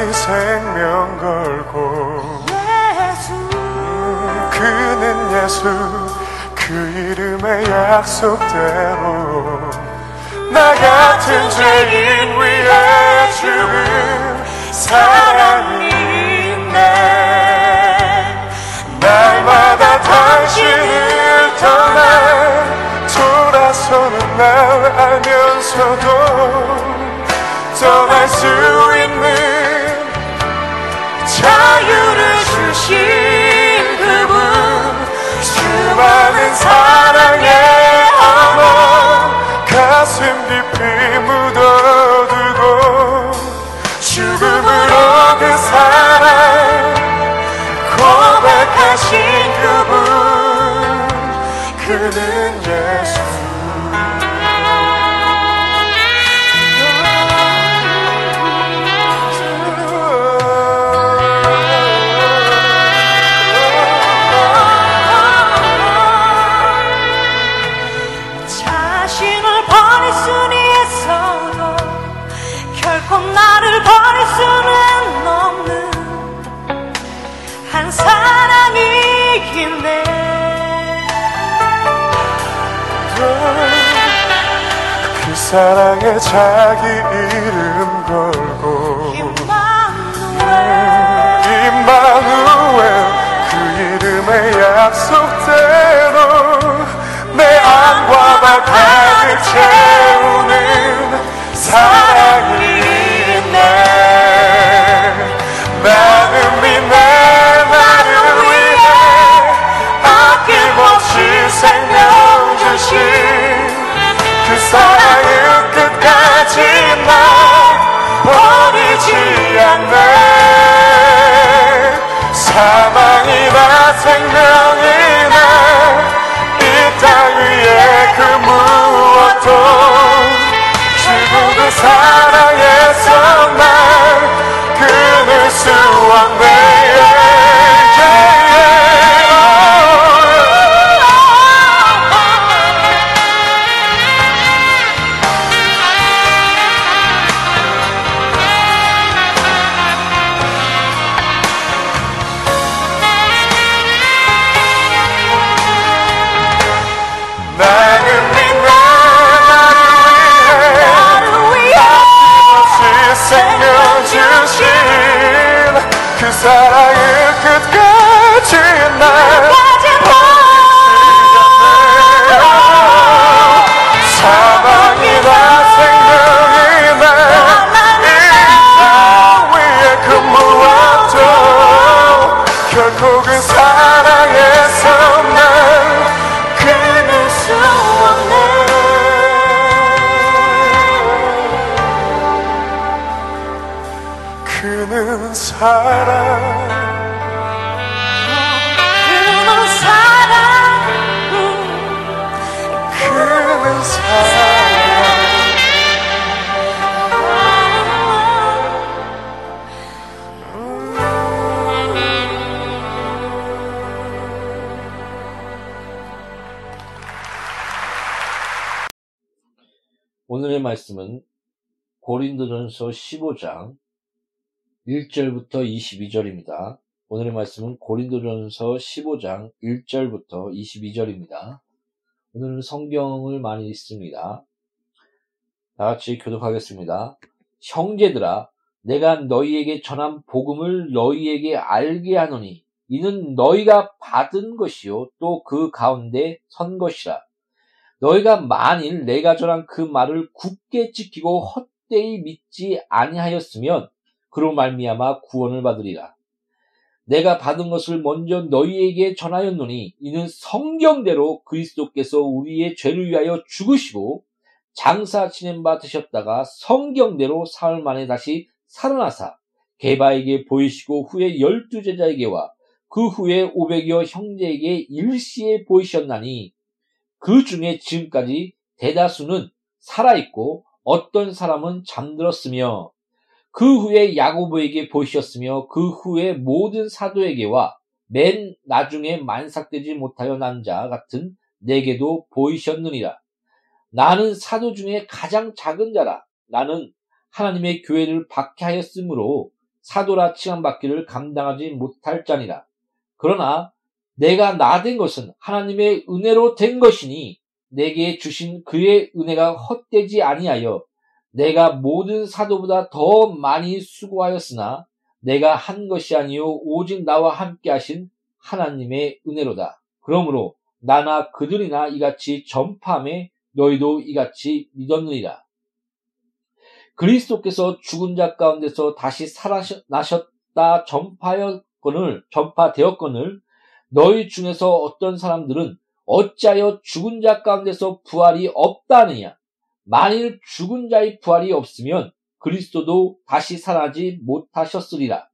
자기 생명 걸고 그는 예수 그 이름의 약속대로 나 같은 죄인 위해 죽은 사랑이 있네 날마다 당신을 떠나 돌아서는 날 알면서도 떠날 수 있는 주신 그분 수많은 사랑 사랑에 자기 이름 걸고 임마누엘 그 이름의 약속대로 내 안과 발 가득 채 고린도전서 15장 1절부터 22절입니다. 오늘의 말씀은 고린도전서 15장 1절부터 22절입니다. 오늘은 성경을 많이 읽습니다. 다 같이 교독하겠습니다. 형제들아, 내가 너희에게 전한 복음을 너희에게 알게 하노니 이는 너희가 받은 것이요 또 그 가운데 선 것이라. 너희가 만일 내가 전한 그 말을 굳게 지키고 헛되이 믿지 아니하였으면 그로 말미암아 구원을 받으리라. 내가 받은 것을 먼저 너희에게 전하였노니 이는 성경대로 그리스도께서 우리의 죄를 위하여 죽으시고 장사 지낸 바 되셨다가 성경대로 사흘 만에 다시 살아나사 게바에게 보이시고 후에 열두 제자에게와 그 후에 오백여 형제에게 일시에 보이셨나니 그 중에 지금까지 대다수는 살아있고 어떤 사람은 잠들었으며 그 후에 야고보에게 보이셨으며 그 후에 모든 사도에게와 맨 나중에 만삭되지 못하여 난 자 같은 내게도 보이셨느니라. 나는 사도 중에 가장 작은 자라. 나는 하나님의 교회를 박해하였으므로 사도라 칭함받기를 감당하지 못할 자니라. 그러나 내가 나 된 것은 하나님의 은혜로 된 것이니 내게 주신 그의 은혜가 헛되지 아니하여 내가 모든 사도보다 더 많이 수고하였으나 내가 한 것이 아니요 오직 나와 함께 하신 하나님의 은혜로다. 그러므로 나나 그들이나 이같이 전파함에 너희도 이같이 믿었느니라. 그리스도께서 죽은 자 가운데서 다시 살아나셨다 전파였건을 전파되었건을 너희 중에서 어떤 사람들은 어찌하여 죽은 자 가운데서 부활이 없다느냐? 만일 죽은 자의 부활이 없으면 그리스도도 다시 살아나지 못하셨으리라.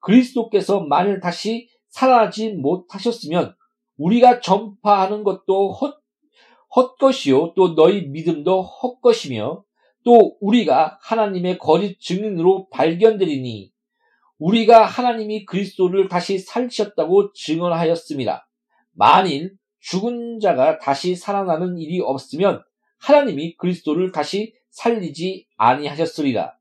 그리스도께서 만일 다시 살아나지 못하셨으면 우리가 전파하는 것도 헛, 헛것이요. 또 너희 믿음도 헛것이며 또 우리가 하나님의 거짓 증인으로 발견되리니 우리가 하나님이 그리스도를 다시 살리셨다고 증언하였습니다. 만일 죽은 자가 다시 살아나는 일이 없으면 하나님이 그리스도를 다시 살리지 아니하셨으리라.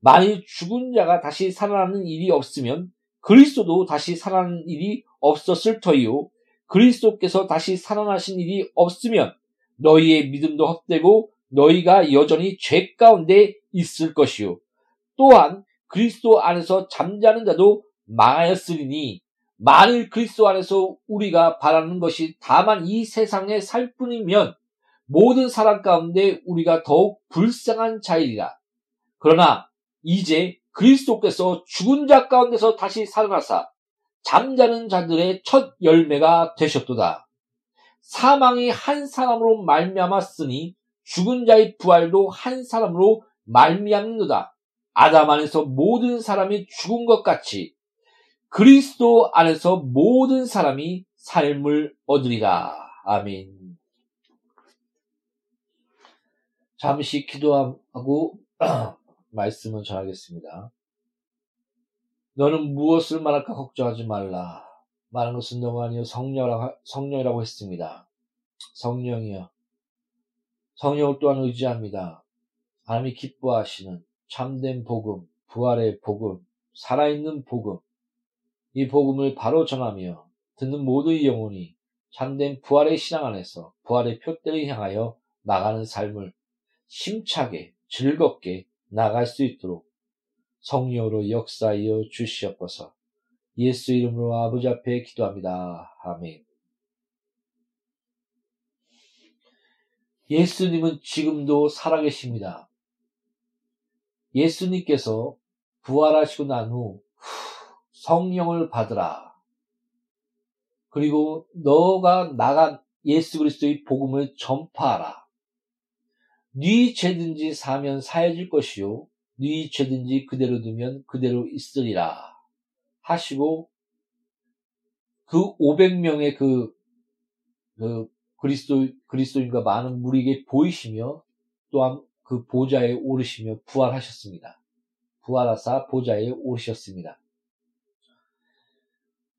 만일 죽은 자가 다시 살아나는 일이 없으면 그리스도도 다시 살아나는 일이 없었을 터이요. 그리스도께서 다시 살아나신 일이 없으면 너희의 믿음도 헛되고 너희가 여전히 죄 가운데 있을 것이요. 또한 그리스도 안에서 잠자는 자도 망하였으리니 만일 그리스도 안에서 우리가 바라는 것이 다만 이 세상에 살 뿐이면 모든 사람 가운데 우리가 더욱 불쌍한 자이리라. 그러나 이제 그리스도께서 죽은 자 가운데서 다시 살아나사 잠자는 자들의 첫 열매가 되셨도다. 사망이 한 사람으로 말미암았으니 죽은 자의 부활도 한 사람으로 말미암는도다. 아담 안에서 모든 사람이 죽은 것 같이 그리스도 안에서 모든 사람이 삶을 얻으리라. 아멘. 잠시 기도하고 말씀을 전하겠습니다. 너는 무엇을 말할까 걱정하지 말라. 말하는 것은 너가 아니요 성령이라고, 성령이라고 했습니다. 성령이여. 성령을 또한 의지합니다. 하나님이 기뻐하시는 참된 복음, 부활의 복음, 살아있는 복음, 이 복음을 바로 전하며 듣는 모든 영혼이 참된 부활의 신앙 안에서 부활의 표대를 향하여 나가는 삶을 힘차게 즐겁게 나갈 수 있도록 성령으로 역사하여 주시옵소서. 예수 이름으로 아버지 앞에 기도합니다. 아멘. 예수님은 지금도 살아계십니다. 예수님께서 부활하시고 난 후 성령을 받으라. 그리고 너가 나간 예수 그리스도의 복음을 전파하라. 네 죄든지 사면 사해질 것이요. 네 죄든지 그대로 두면 그대로 있으리라. 하시고 그 500명의 그, 그 그리스도, 그리스도인과 많은 무리에게 보이시며 또한 그 보좌에 오르시며 부활하셨습니다. 부활하사 보좌에 오르셨습니다.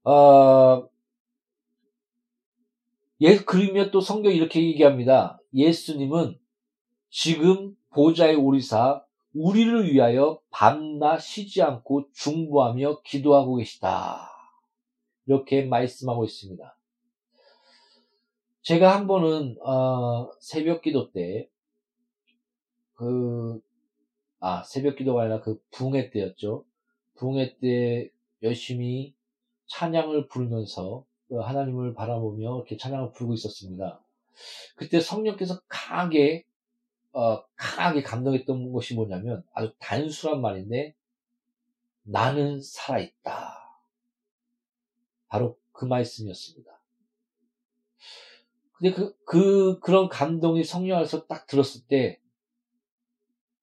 어, 예, 그러면 또 성경이 이렇게 얘기합니다. 예수님은 지금 보좌에 오리사 우리를 위하여 밤낮 쉬지 않고 중보하며 기도하고 계시다. 이렇게 말씀하고 있습니다. 제가 한 번은 어, 새벽 기도 때 그, 아, 새벽 기도가 아니라 그 붕해 때였죠. 붕해 때 열심히 찬양을 부르면서 그 하나님을 바라보며 이렇게 찬양을 부르고 있었습니다. 그때 성령께서 강하게 어, 강하게 감동했던 것이 뭐냐면 아주 단순한 말인데 나는 살아있다. 바로 그 말씀이었습니다. 근데 그, 그, 그런 감동이 성령 안에서 딱 들었을 때,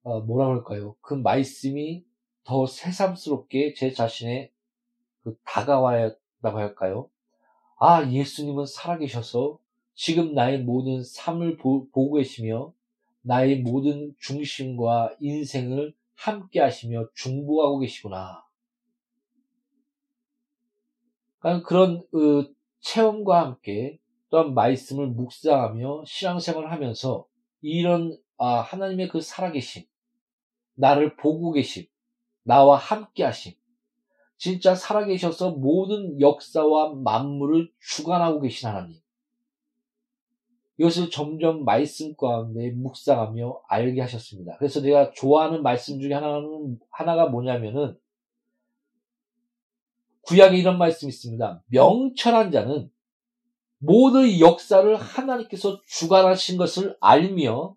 어, 뭐라 그럴까요? 그 말씀이 더 새삼스럽게 제 자신에 그 다가와야라고 할까요? 아, 예수님은 살아계셔서 지금 나의 모든 삶을 보, 보고 계시며 나의 모든 중심과 인생을 함께 하시며 중보하고 계시구나. 그러니까 그런 그 체험과 함께 또한 말씀을 묵상하며 신앙생활을 하면서 이런 아, 하나님의 그 살아계심 나를 보고 계심, 나와 함께 하심, 진짜 살아계셔서 모든 역사와 만물을 주관하고 계신 하나님. 이것을 점점 말씀 가운데 묵상하며 알게 하셨습니다. 그래서 내가 좋아하는 말씀 중에 하나는, 하나가 뭐냐면은, 구약에 이런 말씀이 있습니다. 명철한 자는 모든 역사를 하나님께서 주관하신 것을 알며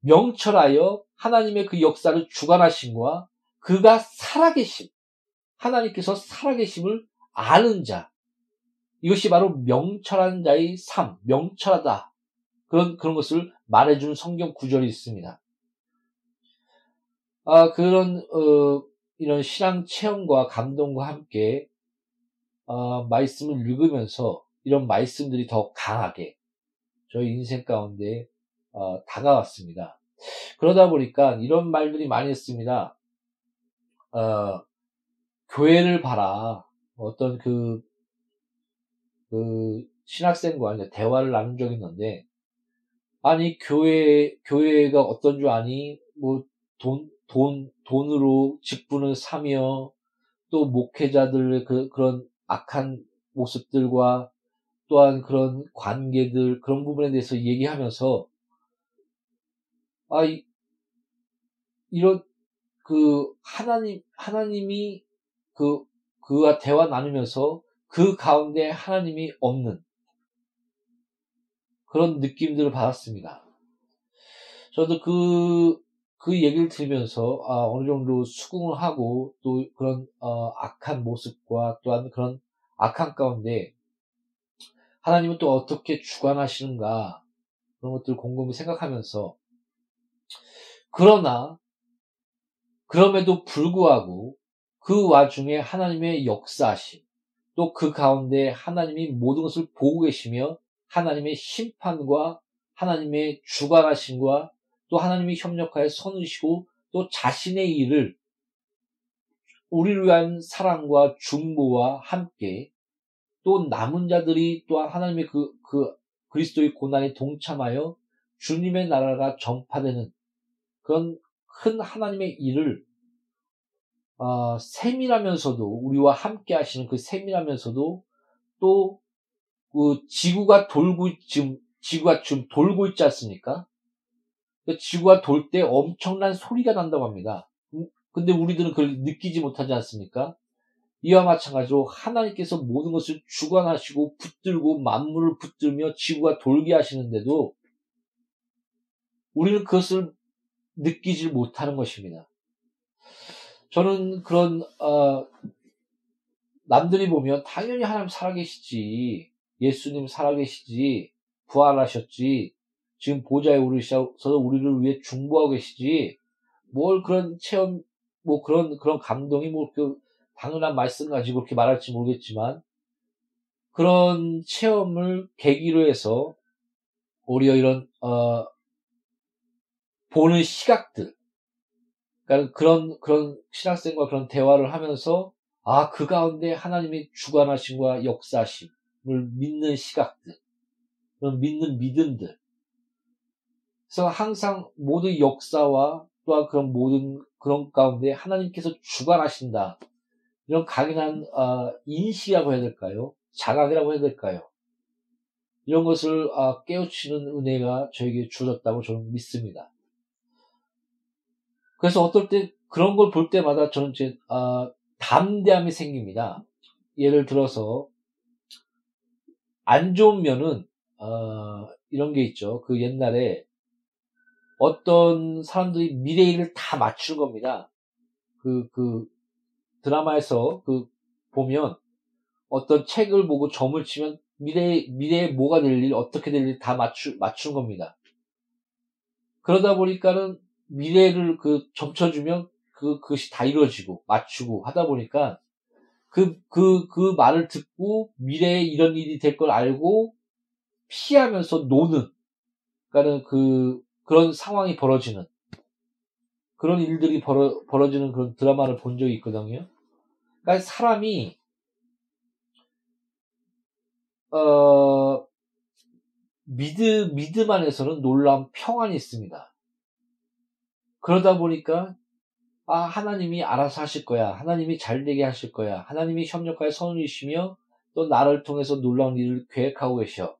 명철하여 하나님의 그 역사를 주관하신과 그가 살아계심, 하나님께서 살아계심을 아는 자, 이것이 바로 명철한 자의 삶, 명철하다. 그런, 그런 것을 말해주는 성경 구절이 있습니다. 아, 그런, 어, 이런 신앙 체험과 감동과 함께, 어, 말씀을 읽으면서 이런 말씀들이 더 강하게 저희 인생 가운데, 어, 다가왔습니다. 그러다 보니까 이런 말들이 많이 했습니다. 어, 교회를 봐라. 어떤 그, 그, 신학생과 이제 대화를 나눈 적이 있는데, 아니, 교회, 교회가 어떤 줄 아니? 뭐, 돈, 돈, 돈으로 직분을 사며, 또 목회자들의 그, 그런 악한 모습들과 또한 그런 관계들, 그런 부분에 대해서 얘기하면서, 아, 이, 이런, 그, 하나님, 하나님이 그, 그와 대화 나누면서 그 가운데 하나님이 없는 그런 느낌들을 받았습니다. 저도 그, 그 얘기를 들으면서, 아, 어느 정도 수긍을 하고, 또 그런, 어, 악한 모습과 또한 그런 악한 가운데, 하나님은 또 어떻게 주관하시는가, 그런 것들을 곰곰이 생각하면서, 그러나, 그럼에도 불구하고, 그 와중에 하나님의 역사하심, 또 그 가운데 하나님이 모든 것을 보고 계시며 하나님의 심판과 하나님의 주관하심과 또 하나님의 협력하여 선으시고 또 자신의 일을 우리를 위한 사랑과 중보와 함께 또 남은 자들이 또한 하나님의 그, 그 그리스도의 고난에 동참하여 주님의 나라가 전파되는 그런 큰 하나님의 일을 어, 세밀하면서도 우리와 함께 하시는 그 세밀하면서도 또 그 지구가 돌고 지금 지구가 지금 돌고 있지 않습니까? 그 지구가 돌 때 엄청난 소리가 난다고 합니다. 음, 근데 우리들은 그걸 느끼지 못하지 않습니까? 이와 마찬가지로 하나님께서 모든 것을 주관하시고 붙들고 만물을 붙들며 지구가 돌게 하시는데도 우리는 그것을 느끼지 못하는 것입니다. 저는 그런 어, 남들이 보면 당연히 하나님 살아계시지 예수님 살아계시지 부활하셨지 지금 보좌에 오르셔서 우리를 위해 중보하고 계시지 뭘 그런 체험 뭐 그런 그런 감동이 뭐 그 당연한 말씀 가지고 그렇게 말할지 모르겠지만 그런 체험을 계기로 해서 오히려 이런 어, 보는 시각들 그러니까 그런 그런 신학생과 그런 대화를 하면서 아 그 가운데 하나님이 주관하심과 역사심을 믿는 시각들, 그런 믿는 믿음들. 그래서 항상 모든 역사와 또한 그런 모든 그런 가운데 하나님께서 주관하신다. 이런 강인한 어, 인식이라고 해야 될까요? 자각이라고 해야 될까요? 이런 것을 어, 깨우치는 은혜가 저에게 주어졌다고 저는 믿습니다. 그래서 어떨 때 그런 걸 볼 때마다 저는 이제 아, 담대함이 생깁니다. 예를 들어서 안 좋은 면은 어, 이런 게 있죠. 그 옛날에 어떤 사람들이 미래일을 다 맞춘 겁니다. 그, 그, 드라마에서 그, 보면 어떤 책을 보고 점을 치면 미래, 미래에 뭐가 될 일, 어떻게 될 일 다 맞추, 맞춘 겁니다. 그러다 보니까는 미래를 그 점쳐주면 그, 그것이 다 이루어지고 맞추고 하다 보니까 그, 그, 그 말을 듣고 미래에 이런 일이 될 걸 알고 피하면서 노는, 그러니까는 그, 그런 상황이 벌어지는, 그런 일들이 벌어, 벌어지는 그런 드라마를 본 적이 있거든요. 그러니까 사람이, 어, 미드, 미드 안에서는 놀라운 평안이 있습니다. 그러다 보니까 아 하나님이 알아서 하실 거야. 하나님이 잘 되게 하실 거야. 하나님이 협력하여 선이시며 또 나를 통해서 놀라운 일을 계획하고 계셔.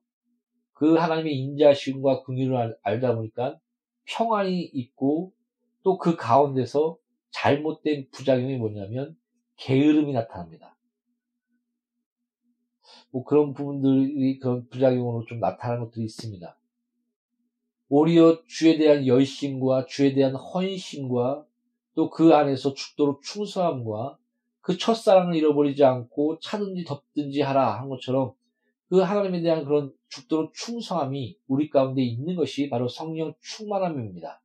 그 하나님의 인자심과 긍휼을 알다 보니까 평안이 있고 또 그 가운데서 잘못된 부작용이 뭐냐면 게으름이 나타납니다. 뭐 그런 부분들이 그런 부작용으로 좀 나타나는 것들이 있습니다. 오히려 주에 대한 열심과 주에 대한 헌신과 또 그 안에서 죽도록 충성함과 그 첫사랑을 잃어버리지 않고 차든지 덮든지 하라 한 것처럼 그 하나님에 대한 그런 죽도록 충성함이 우리 가운데 있는 것이 바로 성령 충만함입니다.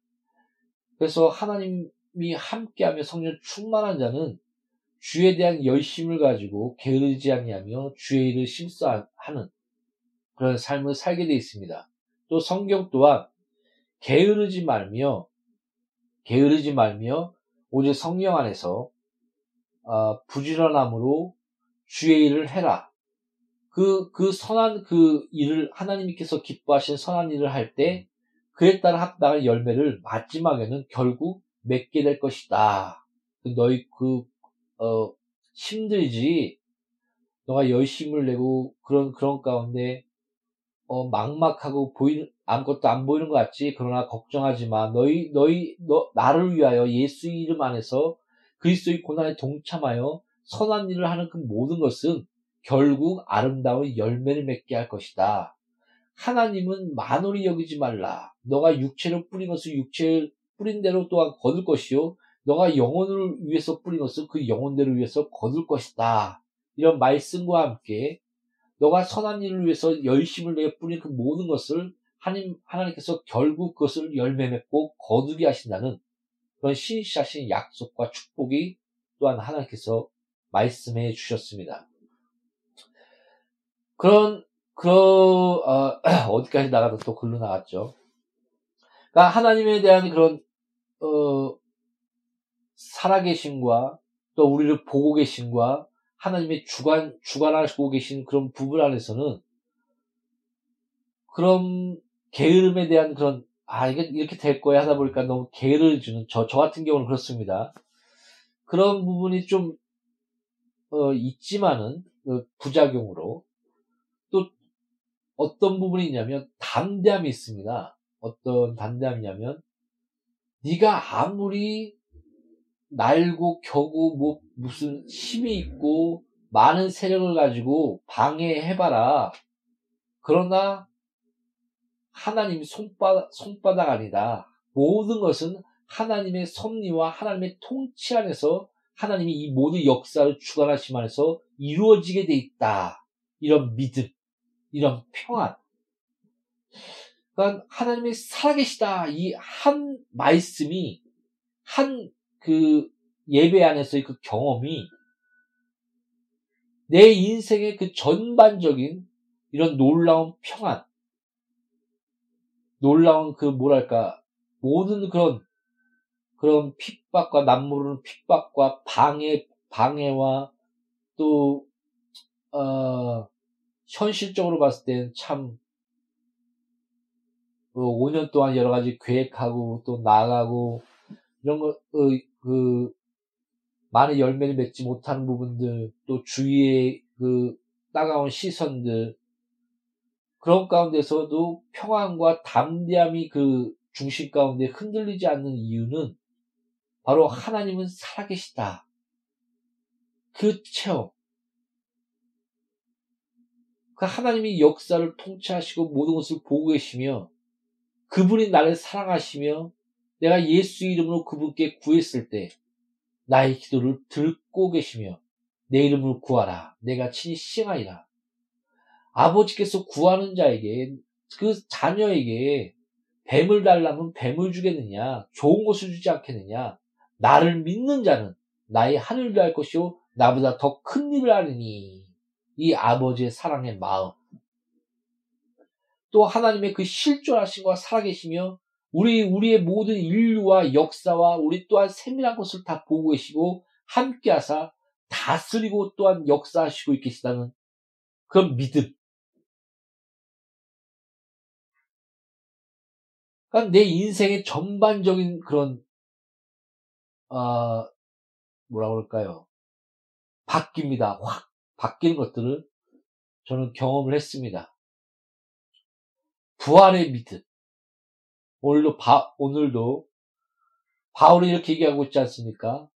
그래서 하나님이 함께하며 성령 충만한 자는 주에 대한 열심을 가지고 게으르지 아니하며 주의 일을 실수하는 그런 삶을 살게 되어 있습니다. 또 성경 또한 게으르지 말며 게으르지 말며 오직 성령 안에서 어, 부지런함으로 주의 일을 해라. 그, 그 선한 그 일을 하나님께서 기뻐하신 선한 일을 할 때 그에 따라 합당한 열매를 마지막에는 결국 맺게 될 것이다. 그 너희 그, 어, 힘들지. 너가 열심을 내고 그런, 그런 가운데, 어, 막막하고 보이는, 아무것도 안 보이는 것 같지. 그러나 걱정하지 마. 너희, 너희, 너, 나를 위하여 예수 이름 안에서 그리스도의 고난에 동참하여 선한 일을 하는 그 모든 것은 결국 아름다운 열매를 맺게 할 것이다. 하나님은 만홀히 여기지 말라. 너가 육체로 뿌린 것을 육체를 뿌린 대로 또한 거둘 것이요. 너가 영혼을 위해서 뿌린 것을 그 영혼대로 위해서 거둘 것이다. 이런 말씀과 함께 너가 선한 일을 위해서 열심을 내어 뿌린 그 모든 것을 하나님, 하나님께서 결국 그것을 열매 맺고 거두게 하신다는 그런 신실하신 약속과 축복이 또한 하나님께서 말씀해 주셨습니다. 그런 그런 어, 어디까지 나가도 또 글로 나갔죠. 그러니까 하나님에 대한 그런 어, 살아계신과 또 우리를 보고 계신과 하나님의 주관 주관하시고 계신 그런 부분 안에서는 그런 게으름에 대한 그런 아 이게 이렇게 될 거야 하다 보니까 너무 게으를 주는 저 저 같은 경우는 그렇습니다. 그런 부분이 좀 어, 있지만은 그 부작용으로 어떤 부분이 있냐면 담대함이 있습니다. 어떤 담대함이냐면 네가 아무리 날고 겨고 뭐 무슨 힘이 있고 많은 세력을 가지고 방해해봐라. 그러나 하나님 손바닥, 손바닥 아니다. 모든 것은 하나님의 섭리와 하나님의 통치 안에서 하나님이 이 모든 역사를 주관하심 안에서 이루어지게 돼 있다. 이런 믿음. 이런 평안. 그러니까 하나님이 살아계시다. 이 한 말씀이 한 그 예배 안에서의 그 경험이 내 인생의 그 전반적인 이런 놀라운 평안, 놀라운 그 뭐랄까 모든 그런 그런 핍박과 남모르는 핍박과 방해 방해와 또 어, 현실적으로 봤을 때는 참, 5년 그 동안 여러 가지 계획하고 또 나가고, 이런 거, 그, 그, 많은 열매를 맺지 못하는 부분들, 또 주위의 그 따가운 시선들, 그런 가운데서도 평안과 담대함이 그 중심 가운데 흔들리지 않는 이유는 바로 하나님은 살아계시다. 그 체험. 그 하나님이 역사를 통치하시고 모든 것을 보고 계시며 그분이 나를 사랑하시며 내가 예수 이름으로 그분께 구했을 때 나의 기도를 듣고 계시며 내 이름을 구하라. 내가 친히 시행하리라. 아버지께서 구하는 자에게 그 자녀에게 뱀을 달라면 뱀을 주겠느냐? 좋은 것을 주지 않겠느냐? 나를 믿는 자는 나의 하늘도 할 것이요 나보다 더 큰 일을 하리니 이 아버지의 사랑의 마음, 또 하나님의 그 실존하신 과 살아계시며 우리 우리의 모든 인류와 역사와 우리 또한 세밀한 것을 다 보고 계시고 함께하사 다스리고 또한 역사하시고 계시다는 그런 믿음. 그러니까 내 인생의 전반적인 그런 어, 뭐라 그럴까요? 바뀝니다. 확 바뀌는 것들을 저는 경험을 했습니다. 부활의 믿음. 오늘도 바, 오늘도 바울이 이렇게 얘기하고 있지 않습니까?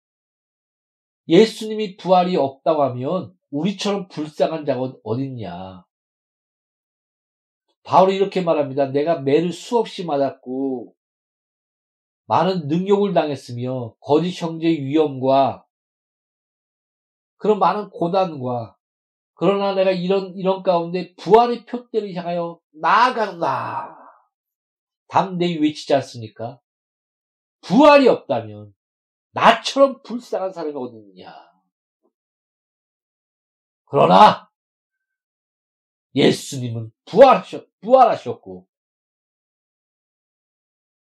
예수님이 부활이 없다고 하면 우리처럼 불쌍한 자가 어딨냐. 바울이 이렇게 말합니다. 내가 매를 수없이 맞았고 많은 능욕을 당했으며 거짓 형제의 위험과 그런 많은 고난과 그러나 내가 이런 이런 가운데 부활의 표대를 향하여 나아간다. 담대히 외치지 않습니까? 부활이 없다면 나처럼 불쌍한 사람이 어디 있느냐. 그러나 예수님은 부활하셨, 부활하셨고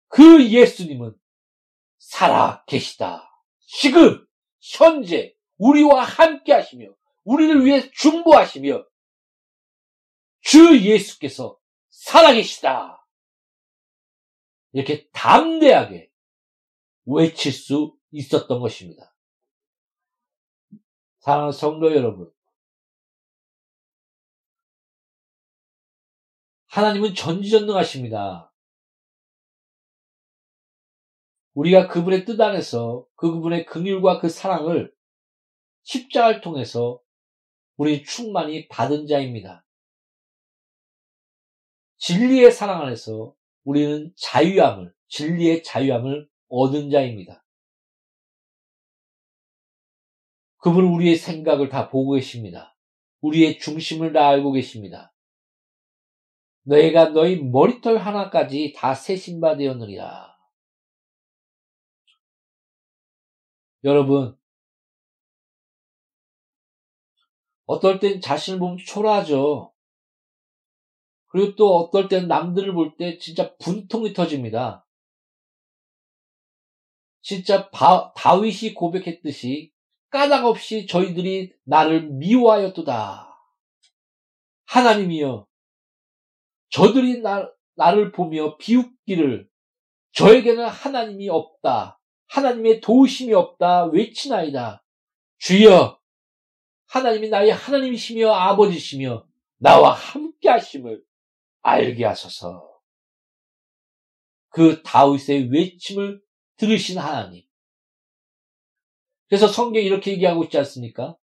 그 예수님은 살아 계시다. 지금 현재 우리와 함께 하시며 우리를 위해 중보하시며 주 예수께서 살아 계시다. 이렇게 담대하게 외칠 수 있었던 것입니다. 사랑하는 성도 여러분, 하나님은 전지전능하십니다. 우리가 그분의 뜻 안에서 그분의 긍휼과 그 사랑을 십자가를 통해서 우리 충만히 받은 자입니다. 진리의 사랑 안에서 우리는 자유함을, 진리의 자유함을 얻은 자입니다. 그분은 우리의 생각을 다 보고 계십니다. 우리의 중심을 다 알고 계십니다. 너희가 너희 머리털 하나까지 다 세신바 되었느니라. 여러분, 어떨 땐 자신을 보면 초라하죠. 그리고 또 어떨 땐 남들을 볼 때 진짜 분통이 터집니다. 진짜 바, 다윗이 고백했듯이 까닭 없이 저희들이 나를 미워하였도다. 하나님이여, 저들이 나, 나를 보며 비웃기를 저에게는 하나님이 없다. 하나님의 도우심이 없다. 외치나이다. 주여, 하나님이 나의 하나님이시며 아버지시며 나와 함께 하심을 알게 하소서. 그 다윗의 외침을 들으신 하나님. 그래서 성경이 이렇게 얘기하고 있지 않습니까?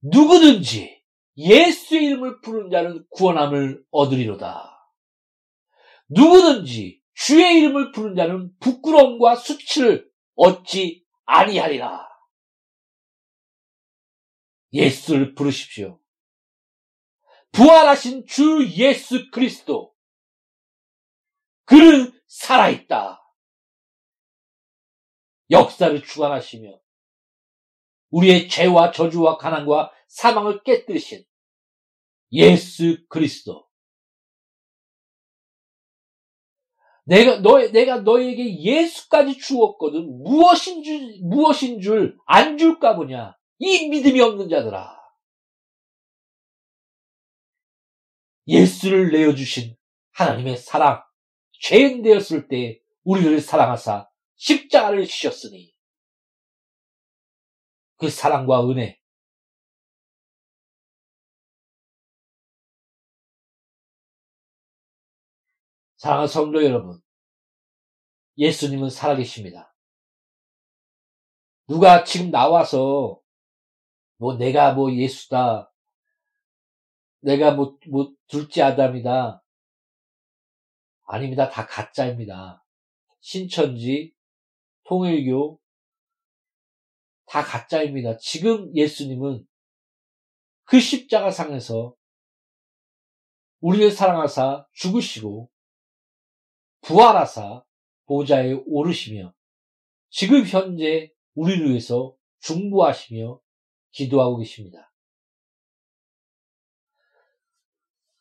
누구든지 예수의 이름을 부른 자는 구원함을 얻으리로다. 누구든지 주의 이름을 부른 자는 부끄러움과 수치를 얻지 아니하리라. 예수를 부르십시오. 부활하신 주 예수 그리스도. 그는 살아있다. 역사를 주관하시며 우리의 죄와 저주와 가난과 사망을 깨뜨리신 예수 그리스도. 내가 너 내가 너에게 예수까지 주었거든 무엇인 줄 무엇인 줄 안 줄까 보냐 이 믿음이 없는 자들아 예수를 내어 주신 하나님의 사랑 죄인 되었을 때 우리를 사랑하사 십자가를 지셨으니 그 사랑과 은혜 사랑하는 성도 여러분, 예수님은 살아계십니다. 누가 지금 나와서 뭐 내가 뭐 예수다, 내가 뭐, 뭐 둘째 아담이다. 아닙니다. 다 가짜입니다. 신천지, 통일교, 다 가짜입니다. 지금 예수님은 그 십자가 상에서 우리를 사랑하사 죽으시고 부활하사 보좌에 오르시며 지금 현재 우리를 위해서 중보하시며 기도하고 계십니다.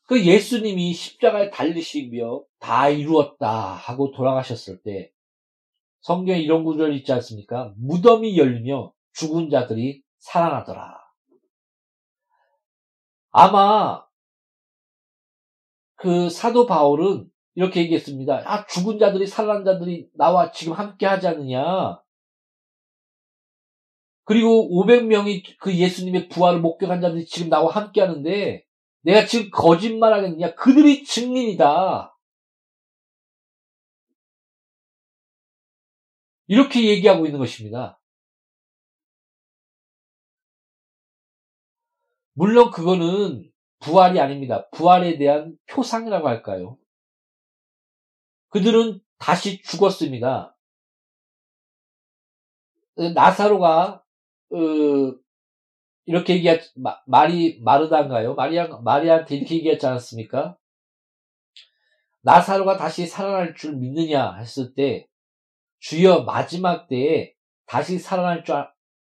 그 예수님이 십자가에 달리시며 다 이루었다 하고 돌아가셨을 때 성경에 이런 구절이 있지 않습니까? 무덤이 열리며 죽은 자들이 살아나더라. 아마 그 사도 바울은 이렇게 얘기했습니다. 아, 죽은 자들이 살아난 자들이 나와 지금 함께 하지 않느냐. 그리고 500명이 그 예수님의 부활을 목격한 자들이 지금 나와 함께 하는데 내가 지금 거짓말 하겠느냐? 그들이 증인이다. 이렇게 얘기하고 있는 것입니다. 물론 그거는 부활이 아닙니다. 부활에 대한 표상이라고 할까요? 그들은 다시 죽었습니다. 나사로가 어, 이렇게 얘기하 말이 마르다인가요? 마리아 마리아한테 이렇게 얘기했지 않았습니까? 나사로가 다시 살아날 줄 믿느냐 했을 때 주여 마지막 때에 다시 살아날 줄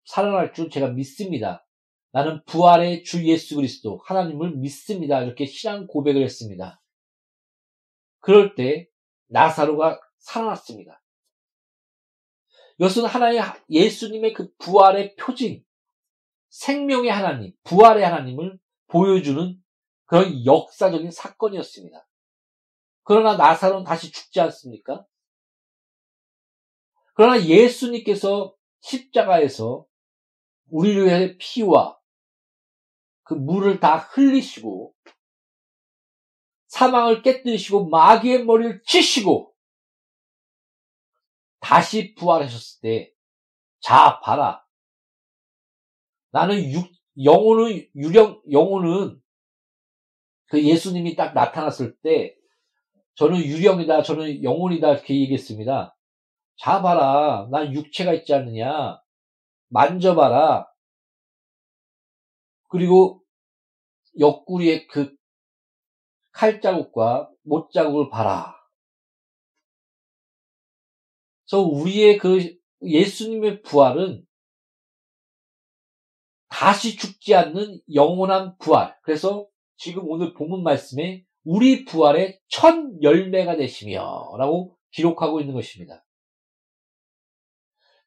살아날 줄 제가 믿습니다. 나는 부활의 주 예수 그리스도 하나님을 믿습니다. 이렇게 신앙 고백을 했습니다. 그럴 때 나사로가 살아났습니다. 이것은 하나의 예수님의 그 부활의 표징, 생명의 하나님, 부활의 하나님을 보여주는 그런 역사적인 사건이었습니다. 그러나 나사로는 다시 죽지 않습니까? 그러나 예수님께서 십자가에서 우리를 위해 피와 그 물을 다 흘리시고 사망을 깨뜨리시고 마귀의 머리를 치시고 다시 부활하셨을 때, 자, 봐라. 나는 육, 영혼은, 유령, 영혼은 그 예수님이 딱 나타났을 때, 저는 유령이다, 저는 영혼이다, 이렇게 얘기했습니다. 자, 봐라. 난 육체가 있지 않느냐. 만져봐라. 그리고 옆구리에 그 칼자국과 못자국을 봐라. 그래서 우리의 그 예수님의 부활은 다시 죽지 않는 영원한 부활. 그래서 지금 오늘 본문 말씀에 우리 부활의 첫 열매가 되시며 라고 기록하고 있는 것입니다.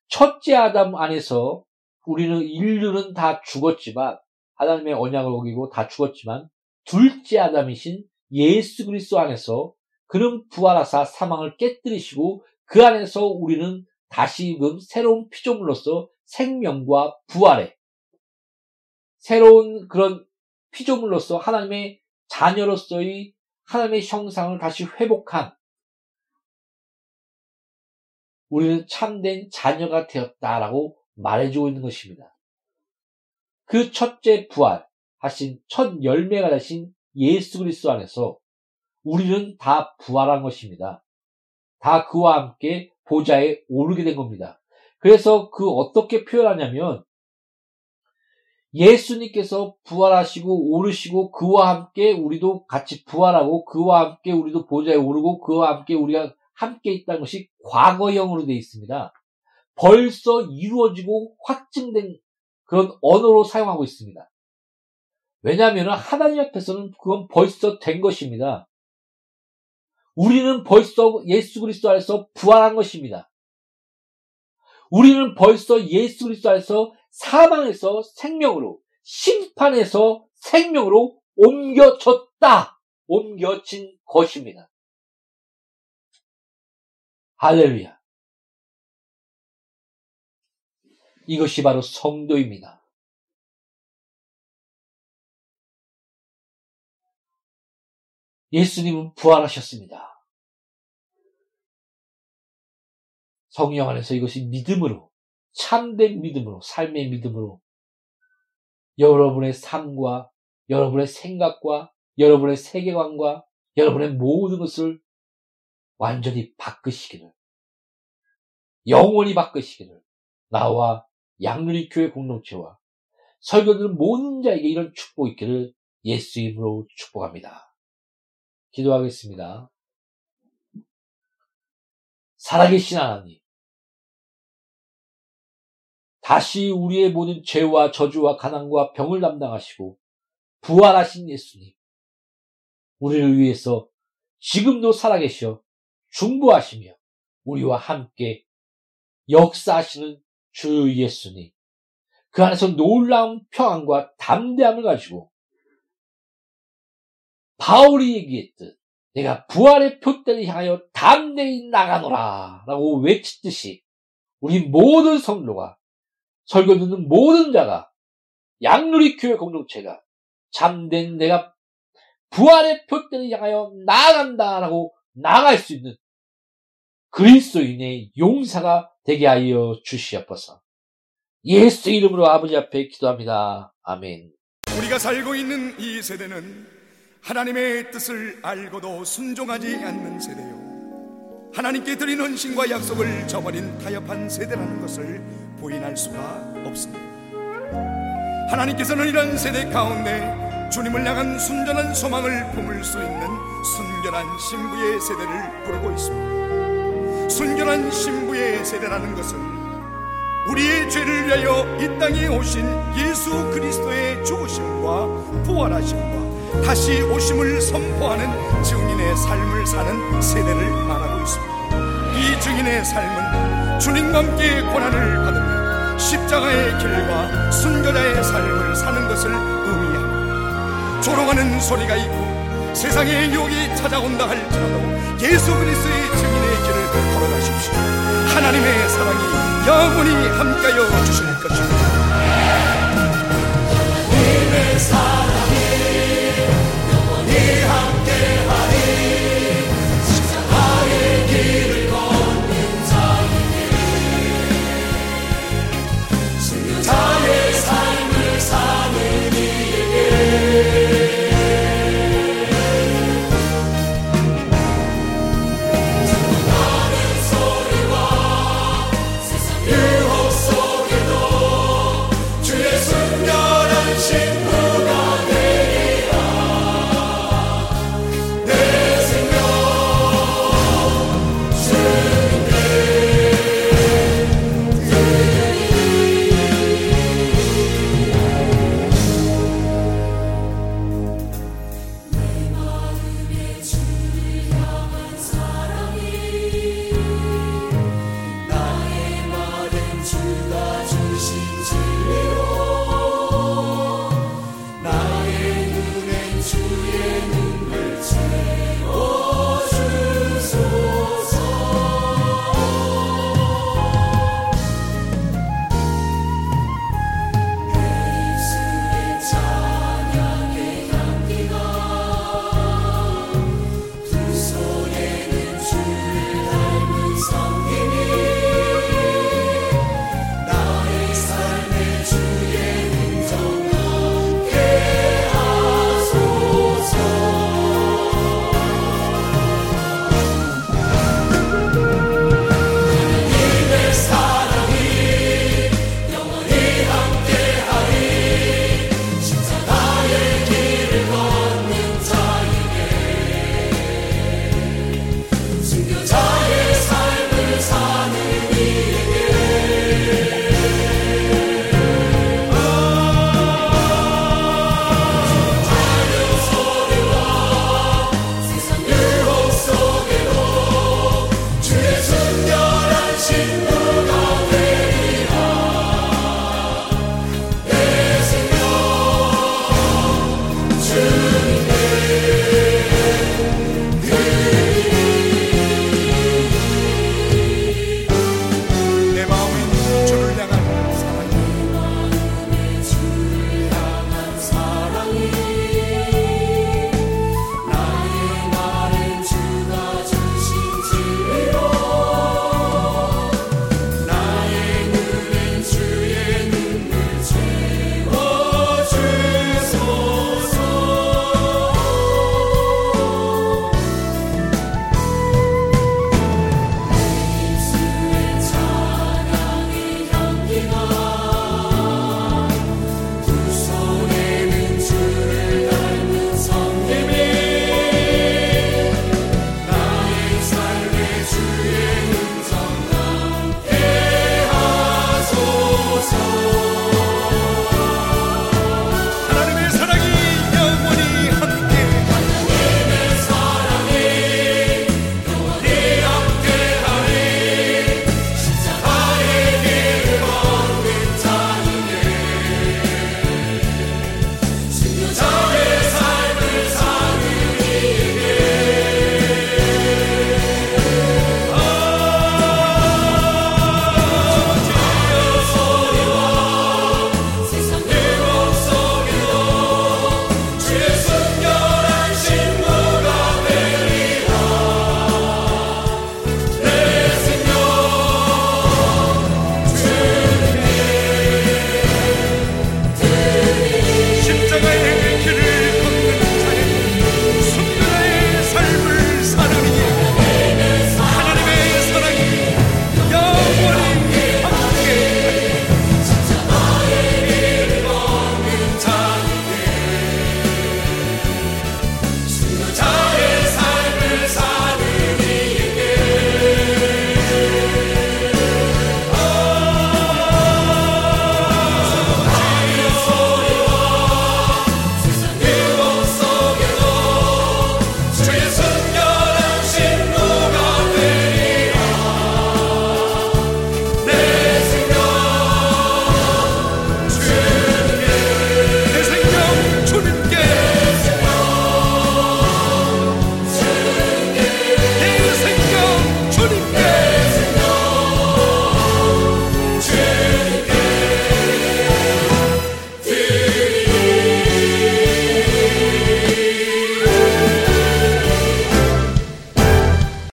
첫째 아담 안에서 우리는 인류는 다 죽었지만 하나님의 언약을 어기고 다 죽었지만 둘째 아담이신 예수 그리스도 안에서 그는 부활하사 사망을 깨뜨리시고 그 안에서 우리는 다시금 새로운 피조물로서 생명과 부활에 새로운 그런 피조물로서 하나님의 자녀로서의 하나님의 형상을 다시 회복한 우리는 참된 자녀가 되었다라고 말해주고 있는 것입니다. 그 첫째 부활 하신 첫 열매가 되신 예수 그리스도 안에서 우리는 다 부활한 것입니다. 다 그와 함께 보좌에 오르게 된 겁니다. 그래서 그 어떻게 표현하냐면 예수님께서 부활하시고 오르시고 그와 함께 우리도 같이 부활하고 그와 함께 우리도 보좌에 오르고 그와 함께 우리가 함께 있다는 것이 과거형으로 되어 있습니다. 벌써 이루어지고 확증된 그런 언어로 사용하고 있습니다. 왜냐하면 하나님 앞에서는 그건 벌써 된 것입니다. 우리는 벌써 예수 그리스도 안에서 부활한 것입니다. 우리는 벌써 예수 그리스도 안에서 사망에서 생명으로, 심판에서 생명으로 옮겨졌다. 옮겨진 것입니다. 할렐루야. 이것이 바로 성도입니다. 예수님은 부활하셨습니다. 성령 안에서 이것이 믿음으로, 참된 믿음으로, 삶의 믿음으로 여러분의 삶과 여러분의 생각과 여러분의 세계관과 여러분의 모든 것을 완전히 바꾸시기를, 영원히 바꾸시기를, 나와 양누리교회 공동체와 설교들 모든 자에게 이런 축복 있기를 예수 이름으로 축복합니다. 기도하겠습니다. 살아계신 하나님, 다시 우리의 모든 죄와 저주와 가난과 병을 담당하시고 부활하신 예수님, 우리를 위해서 지금도 살아계셔 중보하시며 우리와 함께 역사하시는 주 예수님, 그 안에서 놀라운 평안과 담대함을 가지고 바울이 얘기했듯 내가 부활의 표대를 향하여 담대히 나가노라 라고 외치듯이 우리 모든 성도가 설교 듣는 모든 자가 양누리 교회 공동체가 참된 내가 부활의 표대를 향하여 나아간다라고 나아갈 수 있는 그리스도인의 용사가 되게 하여 주시옵소서. 예수 이름으로 아버지 앞에 기도합니다. 아멘. 우리가 살고 있는 이 세대는 하나님의 뜻을 알고도 순종하지 않는 세대요. 하나님께 드리는 신과 약속을 저버린 타협한 세대라는 것을 부인할 수가 없습니다. 하나님께서는 이런 세대 가운데 주님을 향한 순전한 소망을 품을 수 있는 순결한 신부의 세대를 부르고 있습니다. 순결한 신부의 세대라는 것은 우리의 죄를 위하여 이 땅에 오신 예수 그리스도의 죽으심과 부활하심과 다시 오심을 선포하는 증인의 삶을 사는 세대를 말하고 있습니다. 이 증인의 삶은 주님과 함께 고난을 받으며 십자가의 길과 순교자의 삶을 사는 것을 의미합니다. 조롱하는 소리가 있고 세상의 유혹이 찾아온다 할지라도 예수 그리스도의 증인의 길을 걸어가십시오. 하나님의 사랑이 영원히 함께하여 주실 것입니다.